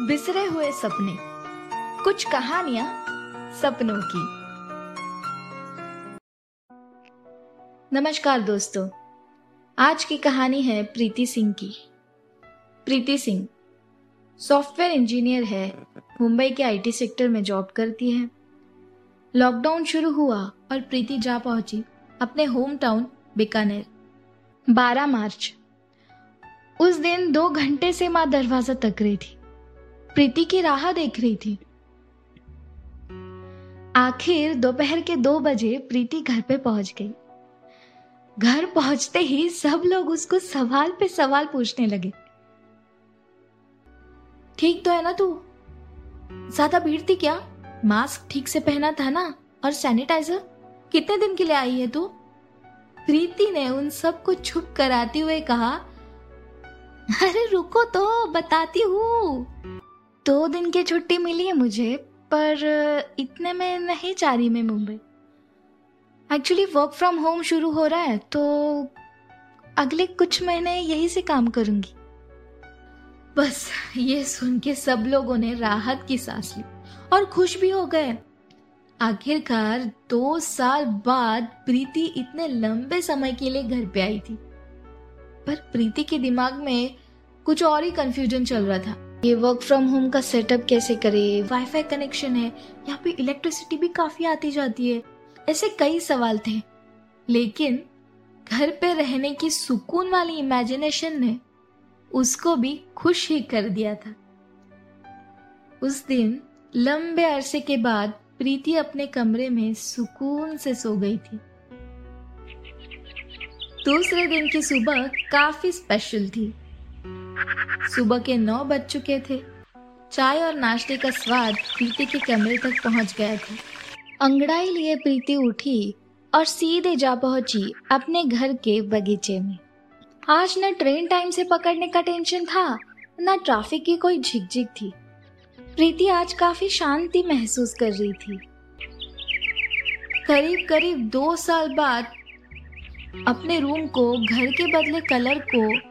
बिसरे हुए सपने, कुछ कहानियाँ सपनों की। नमस्कार दोस्तों, आज की कहानी है प्रीति सिंह की। प्रीति सिंह, सॉफ्टवेयर इंजीनियर है, मुंबई के आईटी सेक्टर में जॉब करती है। लॉकडाउन शुरू हुआ और प्रीति जा पहुँची अपने होम टाउन बीकानेर। 12 मार्च, उस दिन दो घंटे से माँ दरवाज़ा तक रही थी। प्रीति की राह देख रही थी। आखिर दोपहर के दो बजे प्रीति घर पे पहुँच गई। घर पहुँचते ही सब लोग उसको सवाल पे सवाल पूछने लगे। ठीक तो है ना तू? ज़्यादा भीड़ थी क्या? मास्क ठीक से पहना था ना? और सैनिटाइजर? कितने दिन के लिए आई है तू? प्रीति ने उन सबको छुप कराते हुए कहा, अरे रुको तो बताती हूँ। दो दिन की छुट्टी मिली है मुझे, पर इतने में नहीं जा रही मैं Mumbai. Actually work from home शुरू हो रहा है तो अगले कुछ महीने यही से काम करूँगी। बस, ये सुन के सब लोगों ने राहत की सांस ली और खुश भी हो गए। आखिरकार, दो साल बाद प्रीति इतने लंबे समय के लिए घर पे आई थी। पर प्रीति के दिमाग में कुछ और ही कंफ्यूजन चल रहा था। ये वर्क फ्रॉम होम का सेटअप कैसे करे? वाईफाई कनेक्शन है। यहाँ पे इलेक्ट्रिसिटी भी काफ़ी आती जाती है। ऐसे कई सवाल थे। लेकिन घर पे रहने की सुकून वाली इमेजिनेशन ने उसको भी खुश ही कर दिया था। उस दिन, लंबे अरसे के बाद प्रीति अपने कमरे में सुकून से सो गई थी। दूसरे दिन की सुबह काफ़ी स्पेशल थी। सुबह के नौ बज चुके थे। चाय और नाश्ते का स्वाद प्रीति के कमरे तक पहुँच गया था। अंगड़ाई लिए प्रीति उठी और सीधे जा पहुँची अपने घर के बगीचे में। आज न ट्रेन टाइम से पकड़ने का टेंशन था, न ट्रैफ़िक की कोई झिकझिक थी। प्रीति आज काफ़ी शांति महसूस कर रही थी। करीब करीब दो साल बाद अपने रूम को, घर के बदले कलर को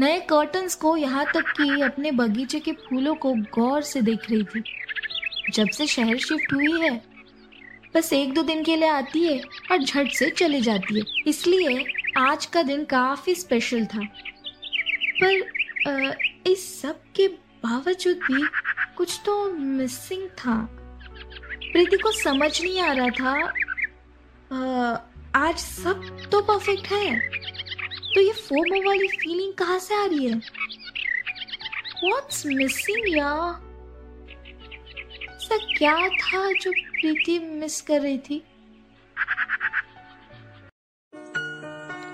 नए कर्टन्स को यहाँ तक कि अपने बगीचे के फूलों को गौर से देख रही थी। जब से शहर शिफ्ट हुई है बस एक दो दिन के लिए आती है और झट से चली जाती है। इसलिए आज का दिन काफ़ी स्पेशल था। पर आ, इस सब के बावजूद भी कुछ तो मिसिंग था। प्रीति को समझ नहीं आ रहा था आ, आज सब तो परफेक्ट है। तो ये फोमो वाली फीलिंग कहाँ से आ रही है? What's missing या ऐसा क्या था जो प्रीति मिस कर रही थी?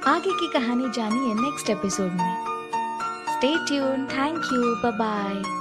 आगे की कहानी जानिए नेक्स्ट एपिसोड में। Stay tune thank you bye bye